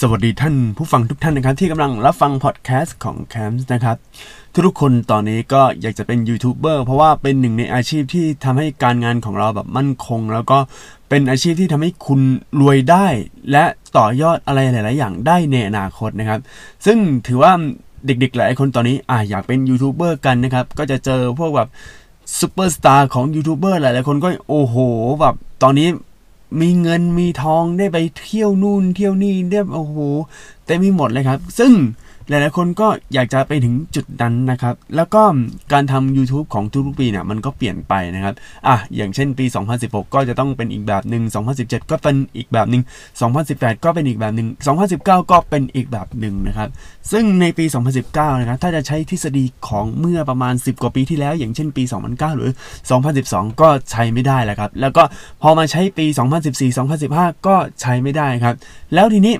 สวัสดีท่านผู้ฟังทุกท่านนะครับ ที่กำลังรับฟังพอดแคสต์ของแคมส์นะครับ ทุกคนตอนนี้ก็อยากจะเป็นยูทูบเบอร์เพราะว่าเป็นหนึ่งในอาชีพที่ทำให้การงานของเราแบบมั่นคง แล้วก็เป็นอาชีพที่ทำให้คุณรวยได้ และต่อยอดอะไรหลาย ๆ อย่างได้ในอนาคตนะครับ ซึ่งถือว่าเด็ก ๆ หลายคนตอนนี้อ่าอยากเป็นยูทูบเบอร์กันนะครับ ก็จะเจอพวกแบบซูเปอร์สตาร์ของยูทูบเบอร์หลาย ๆ คนก็โอ้โหแบบตอนนี้ มีเงินมีทองได้ไปเที่ยวนู่นเที่ยวนี่ได้โอ้โหเต็มไปหมดเลยครับ ซึ่ง หลายๆคนก็อยากจะไปถึงจุดนั้นนะครับ แล้วก็การทำ YouTube ของทุกๆปีเนี่ยมันก็เปลี่ยนไปนะครับ อะ อย่างเช่นปี 2016 ก็จะต้องเป็นอีกแบบหนึ่ง2017 ก็เป็นอีกแบบหนึ่ง2018 ก็เป็นอีกแบบหนึ่ง2019 ก็เป็นอีกแบบหนึ่งนะครับ ซึ่งในปี 2019 นะครับ ถ้าจะใช้ทฤษฎีของเมื่อประมาณ 10 กว่าปีที่แล้ว อย่างเช่นปี 2009 หรือ 2012 ก็ใช้ไม่ได้แล้วครับ แล้วก็พอมาใช้ปี 2014 2015 ก็ใช้ไม่ได้ครับ แล้วทีนี้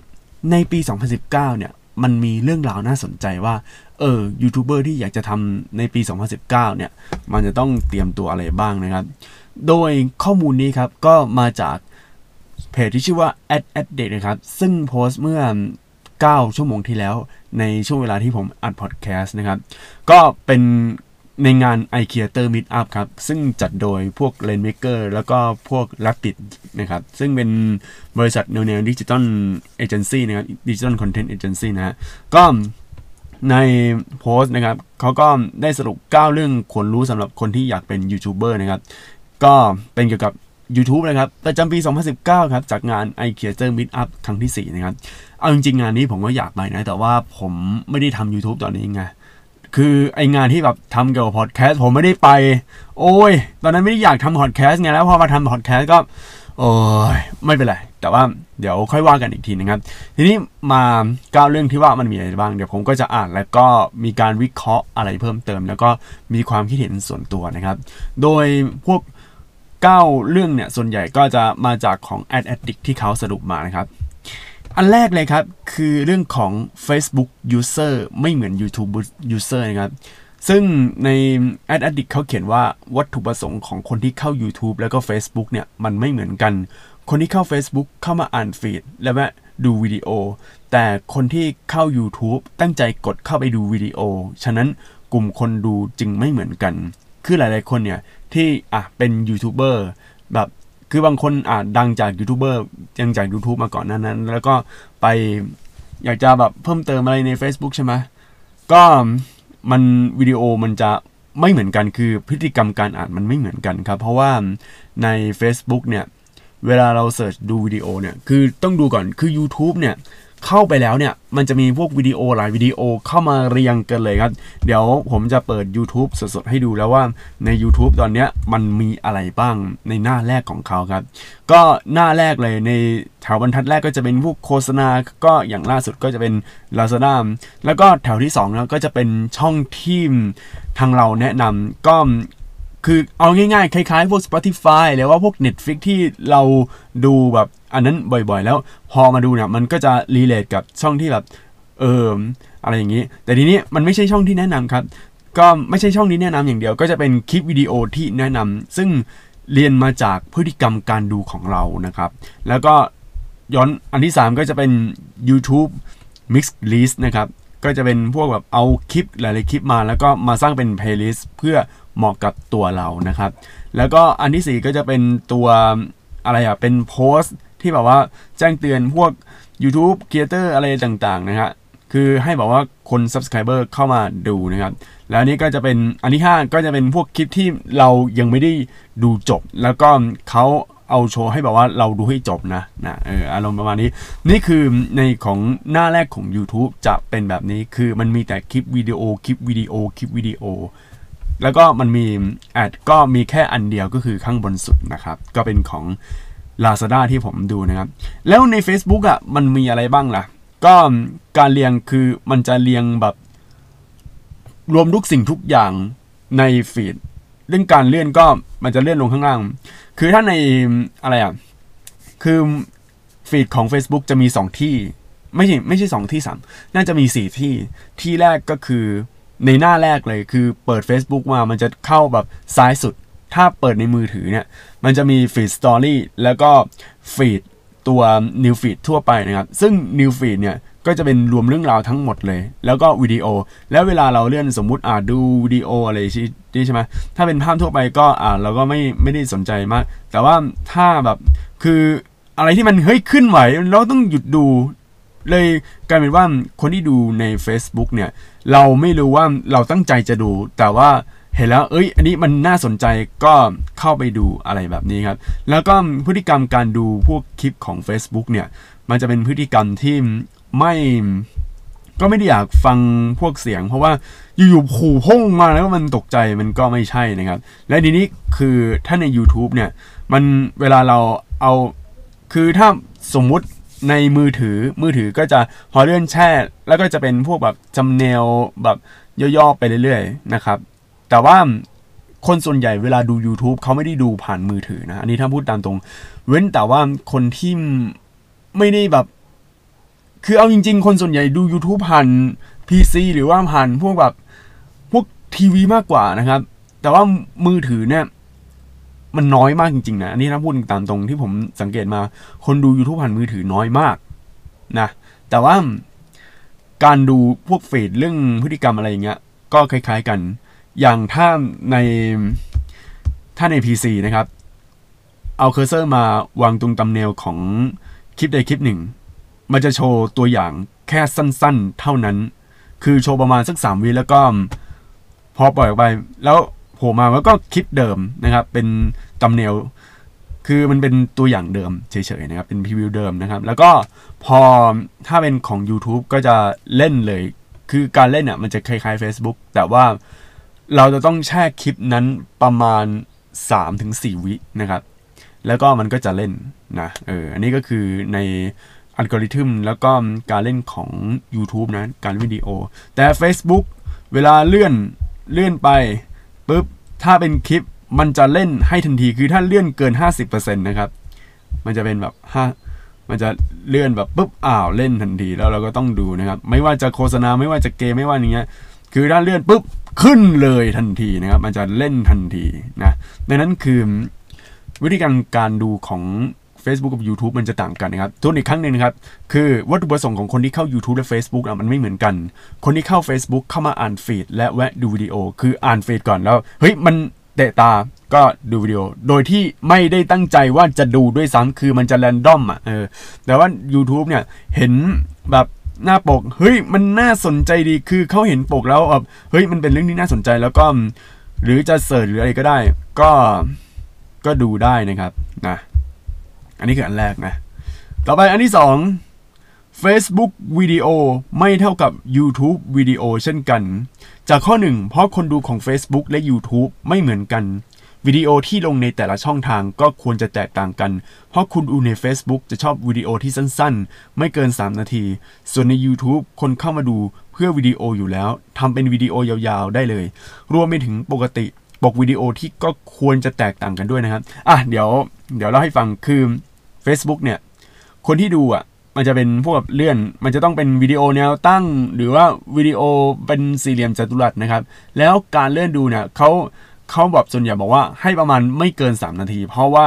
ในปี 2019 เนี่ย มันมีเรื่องราวน่าสนใจว่า เออยูทูบเบอร์ที่อยากจะทำในปี 2019 เนี่ย มันจะต้องเตรียมตัวอะไรบ้างนะครับ โดยข้อมูลนี้ครับ ก็มาจากเพจที่ชื่อว่า ad ad d นะครับ ซึ่งโพสต์เมื่อ 9 ชั่วโมงที่แล้วในช่วงเวลาที่ผมอัดพอดแคสต์นะครับ ก็เป็น ในงาน i c r e a t o r Meet Up ครับ ซึ่งจัดโดยพวก l a n m a k e r แล้วก็พวก Rabbit นะครับ ซึ่งเป็นบริษัทแนวแนว digital agency นะครับ digital content agency นะฮะก็ในโพสต์นะครับเขาก็ได้สรุป 9 เรื่องควรรู้สำหรับคนที่อยากเป็นยูทูบเบอร์นะครับ ก็เป็นเกี่ยวกับ YouTube นะครับประจำปี 2019 ครับ จากงาน i c r e a t o r Meet Up ครั้งที่ 4 นะครับ เอาจริงๆ งานนี้ผมก็อยากไปนะ แต่ว่าผมไม่ได้ทำ YouTube ตอนนี้ไง คือไองานที่แบบทำเกี่ยวกับพอดแคสต์ผมไม่ได้ไป โอ้ย ตอนนั้นไม่ได้อยากทำพอดแคสต์ไงแล้วพอมาทำพอดแคสต์ก็ โอ้ย ไม่เป็นไร แต่ว่าเดี๋ยวค่อยว่ากันอีกทีนะครับ ทีนี้มาก้าวเรื่องที่ว่ามันมีอะไรบ้าง เดี๋ยวผมก็จะอ่านแล้วก็มีการวิเคราะห์อะไรเพิ่มเติม แล้วก็มีความคิดเห็นส่วนตัวนะครับ โดยพวก9เรื่องเนี่ยส่วนใหญ่ก็จะมาจากของ Ad Addict ที่เขาสรุปมานะครับ อันแรกเลยครับ คือเรื่องของ Facebook User ไม่เหมือน YouTube User นะครับ ซึ่งใน Ad Addict เขาเขียนว่าวัตถุประสงค์ของคนที่เข้า YouTube แล้วก็ Facebook เนี่ย มันไม่เหมือนกัน คนที่เข้า Facebook เข้ามาอ่านฟีดแล้วแวะดูวิดีโอ แต่คนที่เข้า YouTube ตั้งใจกดเข้าไปดูวิดีโอ ฉะนั้นกลุ่มคนดูจึงไม่เหมือนกัน คือหลายๆคนเนี่ย ที่อะเป็นยูทูบเบอร์แบบ คือบางคนอาจดังจากยูทูบเบอร์ยังจาก YouTube มาก่อนนั้นนั้น แล้วก็ไปอยากจะแบบเพิ่มเติมอะไรใน Facebook ใช่ไหมก็มันวิดีโอมันจะไม่เหมือนกันคือพฤติกรรมการอ่านมันไม่เหมือนกันครับ เพราะว่าใน Facebook เนี่ย เวลาเราเสิร์ชดูวิดีโอเนี่ย คือต้องดูก่อนคือ YouTube เนี่ย เข้าไปแล้วเนี่ย มันจะมีพวกวิดีโอหลายวิดีโอเข้ามาเรียงกันเลยครับ เดี๋ยวผมจะเปิด YouTube สดๆ ให้ดูแล้วว่าใน YouTube ตอนนี้มันมีอะไรบ้างในหน้าแรกของเขาครับ ก็หน้าแรกเลยในแถวบรรทัดแรกก็จะเป็นพวกโฆษณา ก็อย่างล่าสุดก็จะเป็น Lazada แล้วก็แถวที่2นะก็จะเป็นช่องทีมทางเราแนะนำก็ คือเอาง่ายๆ คล้ายๆ พวก Spotify หรือว่าพวก Netflix ที่เราดูแบบอันนั้นบ่อยๆ แล้วพอมาดูเนี่ยมันก็จะรีเลทกับช่องที่แบบ เอออะไรอย่างนี้ แต่ทีนี้มันไม่ใช่ช่องที่แนะนำครับ ก็ไม่ใช่ช่องนี้แนะนำอย่างเดียว ก็จะเป็นคลิปวิดีโอที่แนะนำซึ่งเรียนมาจากพฤติกรรมการดูของเรานะครับ แล้วก็ย้อนอันที่ 3 ก็จะเป็น YouTube Mix List นะครับ ก็จะเป็นพวกแบบเอาคลิปหลายๆคลิปมา แล้วก็มาสร้างเป็น playlist เพื่อ เหมาะกับตัวเรานะครับ แล้วก็อันที่ 4 ก็จะเป็นตัวอะไรอะเป็นโพสต์ที่แบบว่าแจ้งเตือนพวก YouTube Creator อะไรต่างๆนะฮะคือให้บอกว่าคน Subscriber เข้ามาดูนะครับ แล้วนี้ก็จะเป็นอันที่ 5 ก็จะเป็นพวกคลิปที่เรายังไม่ได้ดูจบ แล้วก็เขาเอาโชว์ให้แบบว่าเราดูให้จบนะนะเอออารมณ์ประมาณนี้ นี่คือในของหน้าแรกของ YouTube จะเป็นแบบนี้คือมันมีแต่คลิปวิดีโอคลิปวิดีโอคลิปวิดีโอ แล้วก็มันมีแอดก็มีแค่อันเดียวก็คือข้างบนสุดนะครับ ก็เป็นของ Lazada ที่ผมดูนะครับ แล้วใน Facebook อะ่ะมันมีอะไรบ้างล่ะ ก็การเรียงคือมันจะเรียงแบบ รวมทุกสิ่งทุกอย่างในฟีดเรื่องการเลื่อนก็มันจะเลื่อนลงข้างล่าง คือถ้าในอะไรอะ่ะ คือฟีดของ Facebook จะมี 2 ที่ ไม่ใช่ไม่ใช่2ที่3น่าจะมี 4 ที่ที่แรกก็คือ ในหน้าแรกเลยคือเปิด Facebook มามันจะเข้าแบบซ้ายสุด ถ้าเปิดในมือถือเนี่ย มันจะมี feed story แล้วก็ feed ตัว New Feed ทั่วไปนะครับ ซึ่ง New Feed เนี่ย ก็จะเป็นรวมเรื่องราวทั้งหมดเลย แล้วก็วิดีโอ แล้วเวลาเราเลื่อนสมมุติอ่าดูวิดีโออะไรที่ใช่ไหมถ้าเป็นภาพทั่วไปก็อ่าเราก็ไม่ไม่ได้สนใจมาก แต่ว่าถ้าแบบคืออะไรที่มันเฮ้ยเคลื่อนไหวเราต้องหยุดดู เลยกลายเป็นว่าคนที่ดูใน Facebook เนี่ย เราไม่รู้ว่าเราตั้งใจจะดู แต่ว่าเห็นแล้ว เอ้ย อันนี้มันน่าสนใจก็เข้าไปดูอะไรแบบนี้ครับ แล้วก็พฤติกรรมการดูพวกคลิปของ Facebook เนี่ย มันจะเป็นพฤติกรรมที่ไม่ก็ไม่ได้อยากฟังพวกเสียง เพราะว่าอยู่ๆขู่พุ่งมาแล้วมันตกใจมันก็ไม่ใช่นะครับ และทีนี้คือถ้าใน YouTube เนี่ย มันเวลาเราเอาคือถ้าสมมุติ ในมือถือมือถือก็จะพอเลื่อนแช่ แล้วก็จะเป็นพวกแบบจำเนลแบบย่อๆไปเรื่อยๆนะครับ แต่ว่าคนส่วนใหญ่เวลาดู YouTube เขาไม่ได้ดูผ่านมือถือนะ อันนี้ถ้าพูดตามตรง เว้นแต่ว่าคนที่ไม่ได้แบบ คือเอาจริง ๆ คนส่วนใหญ่ดู YouTube ผ่าน PC หรือว่าผ่านพวกแบบพวกทีวีมากกว่านะครับ แต่ว่ามือถือเนี่ย มันน้อยมากจริงๆนะ อันนี้ถ้าพูดตามตรงที่ผมสังเกตมา คนดู YouTube ผ่านมือถือน้อยมากนะ แต่ว่าการดูพวกเฟดเรื่องพฤติกรรมอะไรอย่างเงี้ย ก็คล้ายๆกัน อย่างถ้าในถ้าใน PC นะครับ เอาเคอร์เซอร์มาวางตรงตำเนลของคลิปใดคลิปหนึ่ง มันจะโชว์ตัวอย่างแค่สั้นๆ เท่านั้น คือโชว์ประมาณสักสามวิแล้วก็พอปล่อยออกไป แล้ว โผล่มาแล้วก็คลิปเดิมนะครับ เป็นตำเนลคือมันเป็นตัวอย่างเดิมเฉยๆนะครับ เป็นพรีวิวเดิมนะครับ แล้วก็พอถ้าเป็นของ YouTube ก็จะเล่นเลย คือการเล่นเนี่ยมันจะคล้ายๆ Facebook แต่ว่าเราจะต้องแช่คลิปนั้นประมาณ 3-4 วินะครับ แล้วก็มันก็จะเล่นนะเอออันนี้ก็คือในอัลกอริทึมแล้วก็การเล่นของ YouTube นะ การวิดีโอ แต่ Facebook เวลาเลื่อนเลื่อนไป ปุ๊บถ้าเป็นคลิปมันจะเล่นให้ทันทีคือถ้าเลื่อนเกิน 50%นะครับ มันจะเป็นแบบห้ามันจะเลื่อนแบบปุ๊บอ้าวเล่นทันทีแล้วเราก็ต้องดูนะครับ ไม่ว่าจะโฆษณาไม่ว่าจะเกมไม่ว่าอย่างเงี้ยคือถ้าเลื่อนปุ๊บขึ้นเลยทันทีนะครับ มันจะเล่นทันทีนะดังนั้นคือวิธีการการดูของ Facebook กับ YouTube มันจะต่างกันนะครับทวนอีกครั้งหนึ่งนะครับ คือวัตถุประสงค์ของคนที่เข้า YouTube และ Facebook อะมันไม่เหมือนกัน คนที่เข้า Facebook เข้ามาอ่านฟีดและแวะดูวิดีโอ คืออ่านฟีดก่อนแล้วเฮ้ยมันเตะตาก็ดูวิดีโอ โดยที่ไม่ได้ตั้งใจว่าจะดูด้วยซ้ำคือมันจะแรนดอมอะเออแต่ว่า YouTube เนี่ยเห็นแบบหน้าปกเฮ้ยมันน่าสนใจดีคือเขาเห็นปกแล้วแบบเฮ้ยมันเป็นเรื่องที่น่าสนใจแล้วก็ หรือจะเสิร์ชหรืออะไรก็ได้ ก็ก็ดูได้นะครับนะ อันนี้คืออันแรกนะ ต่อไปอันที่ 2 Facebook วิดีโอไม่เท่ากับ YouTube วิดีโอเช่นกัน จากข้อ 1 เพราะคนดูของ Facebook และ YouTube ไม่เหมือนกันวิดีโอที่ลงในแต่ละช่องทางก็ควรจะแตกต่างกัน เพราะคุณดูใน Facebook จะชอบวิดีโอที่สั้นๆ ไม่เกิน 3 นาที ส่วนใน YouTube คนเข้ามาดูเพื่อวิดีโออยู่แล้วทำเป็นวิดีโอยาวๆได้เลย รวมไปถึงปกติปกวิดีโอที่ก็ควรจะแตกต่างกันด้วยนะครับ อะเดี๋ยว เดี๋ยวเล่าให้ฟังคือ Facebook เนี่ย คนที่ดูอะ มันจะเป็นพวกเลื่อน มันจะต้องเป็นวิดีโอแนวตั้ง หรือว่าวิดีโอเป็นสี่เหลี่ยมจัตุรัสนะครับ แล้วการเลื่อนดูเนี่ยเขาเขาแบบส่วนใหญ่บอกว่าให้ประมาณไม่เกิน 3 นาที เพราะว่า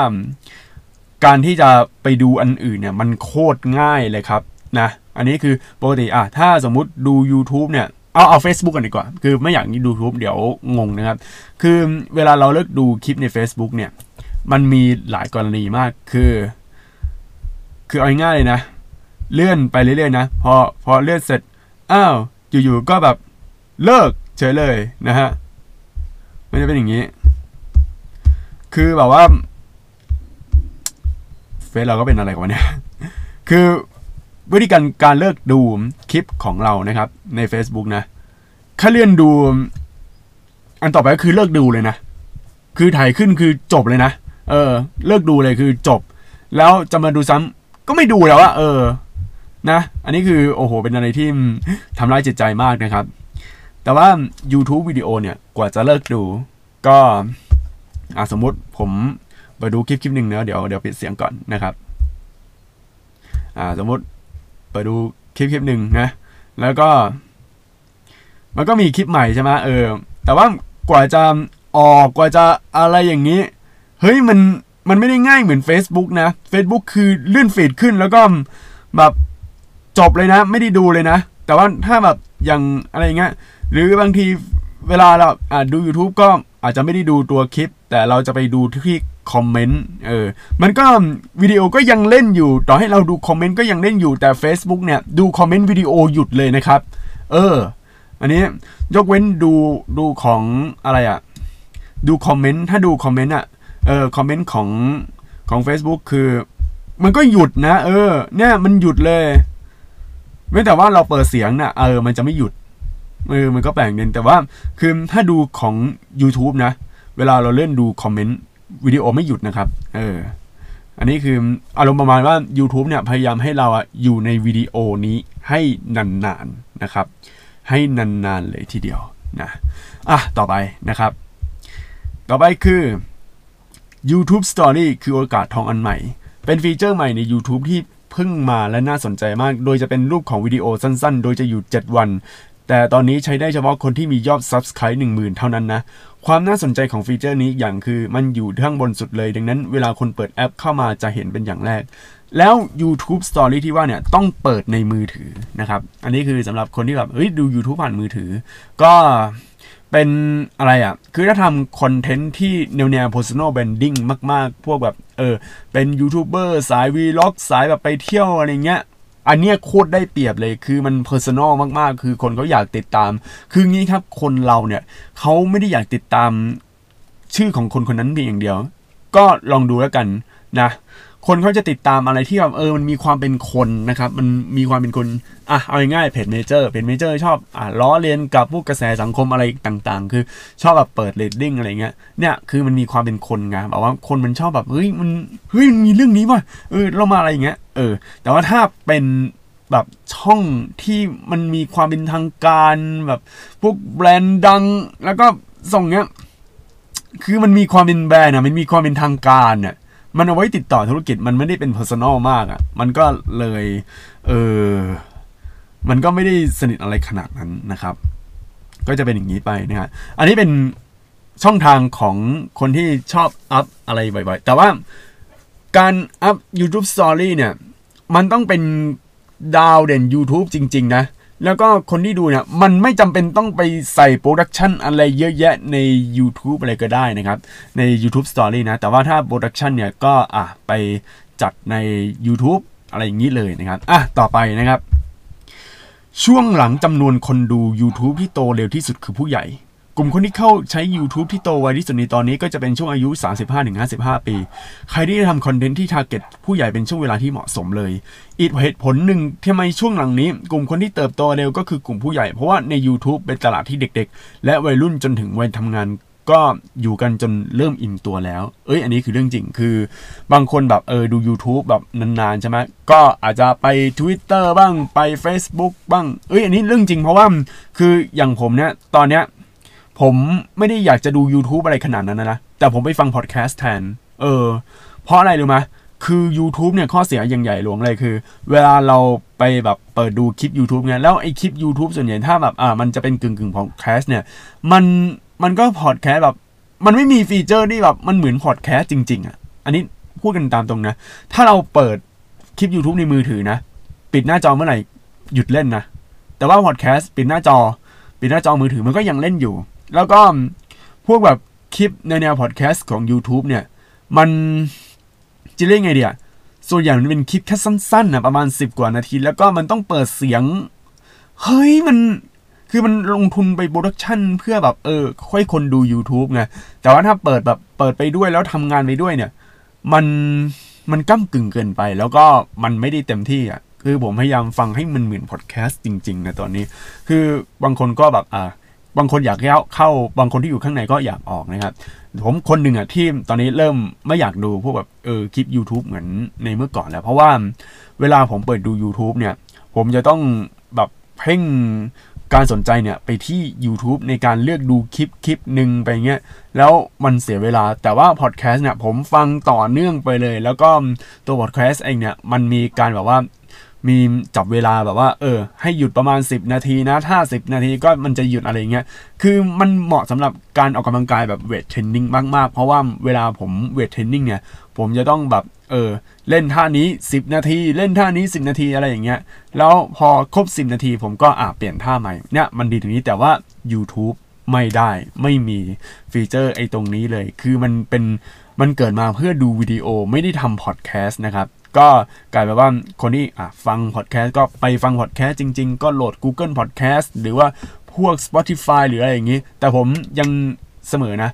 การที่จะไปดูอันอื่นเนี่ยมันโคตรง่ายเลยครับนะ อันนี้คือปกติอะถ้าสมมุติดู YouTube เนี่ยเอาเอา Facebook กันดีกว่า คือไม่อยากดู YouTube เดี๋ยวงงนะครับ คือเวลาเราเลิกดูคลิปใน Facebook เนี่ย มันมีหลายกรณีมากคือ คือเอาง่ายเลยนะ เลื่อนไปเรื่อยๆนะ พอพอเลื่อนเสร็จ อ้าว อยู่ๆก็แบบเลิกเฉยเลยนะฮะมันจะเป็นอย่างนี้ คือแบบว่า เฟซเราก็เป็นอะไรกันเนี่ย คือวิธีการการเลิกดูคลิปของเรานะครับ ใน Facebook นะถ้าเลื่อนดู อันต่อไปก็คือเลิกดูเลยนะ คือถ่ายขึ้นคือจบเลยนะ เออ เลิกดูเลยคือจบ แล้วจะมาดูซ้ำก็ไม่ดูแล้วอะเออ นะ อันนี้คือโอ้โห เป็นอะไรที่ทำร้ายจิตใจมากนะครับ แต่ว่า YouTube วิดีโอเนี่ย กว่าจะเลิกดู ก็อะสมมติผมไปดูคลิปคลิปหนึ่งเนะเดี๋ยวเดี๋ยวปิดเสียงก่อนนะครับ อ่า สมมติไปดูคลิปคลิปหนึ่งนะ แล้วก็ มันก็มีคลิปใหม่ใช่ไหมเออ แต่ว่ากว่าจะออกกว่าจะอะไรอย่างนี้ เฮ้ยมันมันไม่ได้ง่ายเหมือน Facebook นะ Facebook คือเลื่อนฟีดขึ้นแล้วก็แบบจบเลยนะ ไม่ได้ดูเลยนะ แต่ว่าถ้าแบบอย่างอะไรเงี้ยหรือบางทีเวลาเราอ่าดู YouTube ก็อาจจะไม่ได้ดูตัวคลิป แต่เราจะไปดูที่คอมเมนต์เออมันก็วิดีโอก็ยังเล่นอยู่ ต่อให้เราดูคอมเมนต์ก็ยังเล่นอยู่แต่ Facebook เนี่ยดูคอมเมนต์วิดีโอหยุดเลยนะครับ เออ อันนี้ยกเว้นดูดูของอะไรอะดูคอมเมนต์ถ้าดูคอมเมนต์อะ เออคอมเมนต์ของของ Facebook คือ มันก็หยุดนะ เออ เนี่ยมันหยุดเลยไม่แต่ว่าเราเปิดเสียงนะ่ะเออ มันจะไม่หยุดเออมันก็แปลกเด่นแต่ว่าคือถ้าดูของ YouTube นะ เวลาเราเล่นดูคอมเมนต์วิดีโอไม่หยุดนะครับ เออ อันนี้คืออารมณ์ประมาณว่า YouTube เนี่ยพยายามให้เราอะอยู่ในวิดีโอนี้ให้นานๆนะครับ ให้นานๆเลยทีเดียวนะอะต่อไปนะครับ ต่อไปคือ YouTube Story คือโอกาสทองอันใหม่ เป็นฟีเจอร์ใหม่ใน YouTube ที่เพิ่งมาและน่าสนใจมาก โดยจะเป็นรูปของวิดีโอสั้นๆ โดยจะอยู่ 7 วัน แต่ตอนนี้ใช้ได้เฉพาะคนที่มียอด Subscribe 10,000 เท่านั้นนะ ความน่าสนใจของฟีเจอร์นี้อย่างคือมันอยู่ข้างบนสุดเลย ดังนั้นเวลาคนเปิดแอปเข้ามาจะเห็นเป็นอย่างแรก แล้ว YouTube Story ที่ว่าเนี่ยต้องเปิดในมือถือนะครับ อันนี้คือสำหรับคนที่แบบเฮ้ยดู YouTube ผ่านมือถือ ก็ เป็นอะไรอะ คือถ้าทำคอนเทนต์ที่แนวแนว personal branding มาก ๆ พวกแบบ เออ เป็นยูทูบเบอร์สายวีล็อกสายแบบไปเที่ยวอะไรเงี้ย อันเนี้ยโคตรได้เปรียบเลย คือมัน personal มาก ๆ คือคนเขาอยากติดตาม คืองี้ครับ คนเราเนี่ย เขาไม่ได้อยากติดตามชื่อของคนคนนั้นเพียงอย่างเดียว ก็ลองดูแล้วกันนะ คนเขาจะติดตามอะไรที่แบบเออมันมีความเป็นคนนะครับมันมีความเป็นคนอะเอาง่ายๆเพจเมเจอร์เพจเมเจอร์ชอบอะล้อเลียนกับพวกกระแสสังคมอะไรต่างๆ คือชอบแบบเปิดเรดดิ้งอะไรเงี้ยเนี่ยคือมันมีความเป็นคนไงแบบว่าคนมันชอบแบบเฮ้ยมันเฮ้ยมันมีเรื่องนี้ว่ะเออเรามาอะไรอย่างเงี้ยเออ แต่ว่าถ้าเป็นแบบช่องที่มันมีความเป็นทางการแบบพวกแบรนด์ดังแล้วก็ส่งเงี้ยคือมันมีความเป็นแบรนด์อะมันมีความเป็นทางการอะ มันเอาไว้ติดต่อธุรกิจมันไม่ได้เป็น personal มากอะ่ะ มันก็เลยเออมันก็ไม่ได้สนิทอะไรขนาดนั้นนะครับ ก็จะเป็นอย่างนี้ไปนะฮะอันนี้เป็นช่องทางของคนที่ชอบอัพอะไรบ่อยๆ แต่ว่าการอัพ YouTube Story เนี่ย มันต้องเป็นดาวเด่น YouTube จริง ๆ นะ แล้วก็คนที่ดูเนี่ยมันไม่จำเป็นต้องไปใส่ production อะไรเยอะแยะใน YouTube อะไรก็ได้นะครับ ใน YouTube Story นะ แต่ว่าถ้า production เนี่ยก็อะไปจัดใน YouTube อะไรอย่างนี้เลยนะครับ อะ ต่อไปนะครับ ช่วงหลังจำนวนคนดู YouTube ที่โตเร็วที่สุดคือผู้ใหญ่ กลุ่มคนที่เข้าใช้ YouTube ที่โตไวที่สุดในตอนนี้ก็จะเป็นช่วงอายุ 35-55 ปี ใครที่จะทำคอนเทนต์ที่ทาร์เก็ตผู้ใหญ่เป็นช่วงเวลาที่เหมาะสมเลย อีกเหตุผลหนึ่งที่ทำไมช่วงหลังนี้ กลุ่มคนที่เติบโตเร็วก็คือกลุ่มผู้ใหญ่ เพราะว่าใน YouTube เป็นตลาดที่เด็กๆ และวัยรุ่นจนถึงวัยทำงานก็อยู่กันจนเริ่มอิ่มตัวแล้ว เอ้ย อันนี้คือเรื่องจริง คือบางคนแบบเออดู YouTube แบบนานๆใช่ไหม ก็อาจจะไป Twitter บ้าง ไป Facebook บ้าง เอ้ย อันนี้เรื่องจริงเพราะว่า คืออย่างผมเนี่ย ตอนเนี้ย ผมไม่ได้อยากจะดู YouTube อะไรขนาดนั้นนะ แต่ผมไปฟังพอดแคสต์แทน เออ เพราะอะไรรู้ไหมคือ YouTube เนี่ยข้อเสียอย่างใหญ่หลวงเลยคือ เวลาเราไปแบบเปิดดูคลิป YouTube เนี่ยแล้วไอคลิป YouTube ส่วนใหญ่ถ้าแบบอ่ามันจะเป็นกึ่งกึ่งพอดแคสต์เนี่ย มันมันก็พอดแคสต์แบบ มันไม่มีฟีเจอร์ที่แบบมันเหมือนพอดแคสต์จริง ๆ อะ อันนี้พูดกันตามตรงนะ ถ้าเราเปิดคลิป YouTube ในมือถือนะ ปิดหน้าจอเมื่อไหร่หยุดเล่นนะ แต่ว่าพอดแคสต์ปิดหน้าจอ ปิดหน้าจอมือถือมันก็ยังเล่นอยู่ แล้วก็พวกแบบคลิปในแนวพอดแคสต์ของ YouTube เนี่ย มันจะเรียกไงเดียส่วนใหญ่มันเป็นคลิปแค่สั้นๆนะประมาณ 10 กว่านาที แล้วก็มันต้องเปิดเสียง เฮ้ยมันคือมันลงทุนไปโปรดักชันเพื่อแบบเออ ค่อยคนดู YouTube ไงแต่ว่าถ้าเปิดแบบเปิดไปด้วยแล้วทำงานไปด้วยเนี่ย มันมันก้ากึ่งเกินไป แล้วก็มันไม่ได้เต็มที่อะคือผมพยายามฟังให้มันเหมือนพอดแคสต์จริง ๆ นะตอนนี้ คือบางคนก็แบบอ่า บางคนอยากเข้าเข้าบางคนที่อยู่ข้างในก็อยากออกนะครับ ผมคนหนึ่งอะที่ตอนนี้เริ่มไม่อยากดูพวกแบบเออคลิป YouTube เหมือนในเมื่อก่อนแล้ว เพราะว่าเวลาผมเปิดดู YouTube เนี่ย ผมจะต้องแบบเพ่งการสนใจเนี่ยไปที่ YouTube ในการเลือกดูคลิปคลิปหนึ่งไปเงี้ยแล้วมันเสียเวลาแต่ว่าพอดแคสต์เนี่ยผมฟังต่อเนื่องไปเลย แล้วก็ตัวพอดแคสต์เองเนี่ยมันมีการแบบว่า มีจับเวลาแบบว่า เออ ให้หยุดประมาณ 10 นาทีนะ ถ้า 10 นาทีก็มันจะหยุดอะไรเงี้ย คือมันเหมาะสำหรับการออกกำลังกายแบบ weight trainingมาก ๆ เพราะว่าเวลาผม weight training เนี่ย ผมจะต้องแบบ เออ เล่นท่านี้ 10 นาที เล่นท่านี้ 10 นาทีอะไรอย่างเงี้ย แล้วพอครบ 10 นาที ผมก็อ่าเปลี่ยนท่าใหม่ เนี่ย มันดีตรงนี้แต่ว่า YouTube ไม่ได้ไม่มีฟีเจอร์ไอ้ตรงนี้เลย คือมันเป็นมันเกิดมาเพื่อดูวิดีโอไม่ได้ทำพอดแคสต์นะครับ ก็กลายเป็นว่าคนที่ฟังพอดแคสต์ก็ไปฟังพอดแคสต์จริง ๆ ก็โหลด Google Podcast หรือว่าพวก Spotify หรืออะไรอย่างนี้ แต่ผมยังเสมอนะ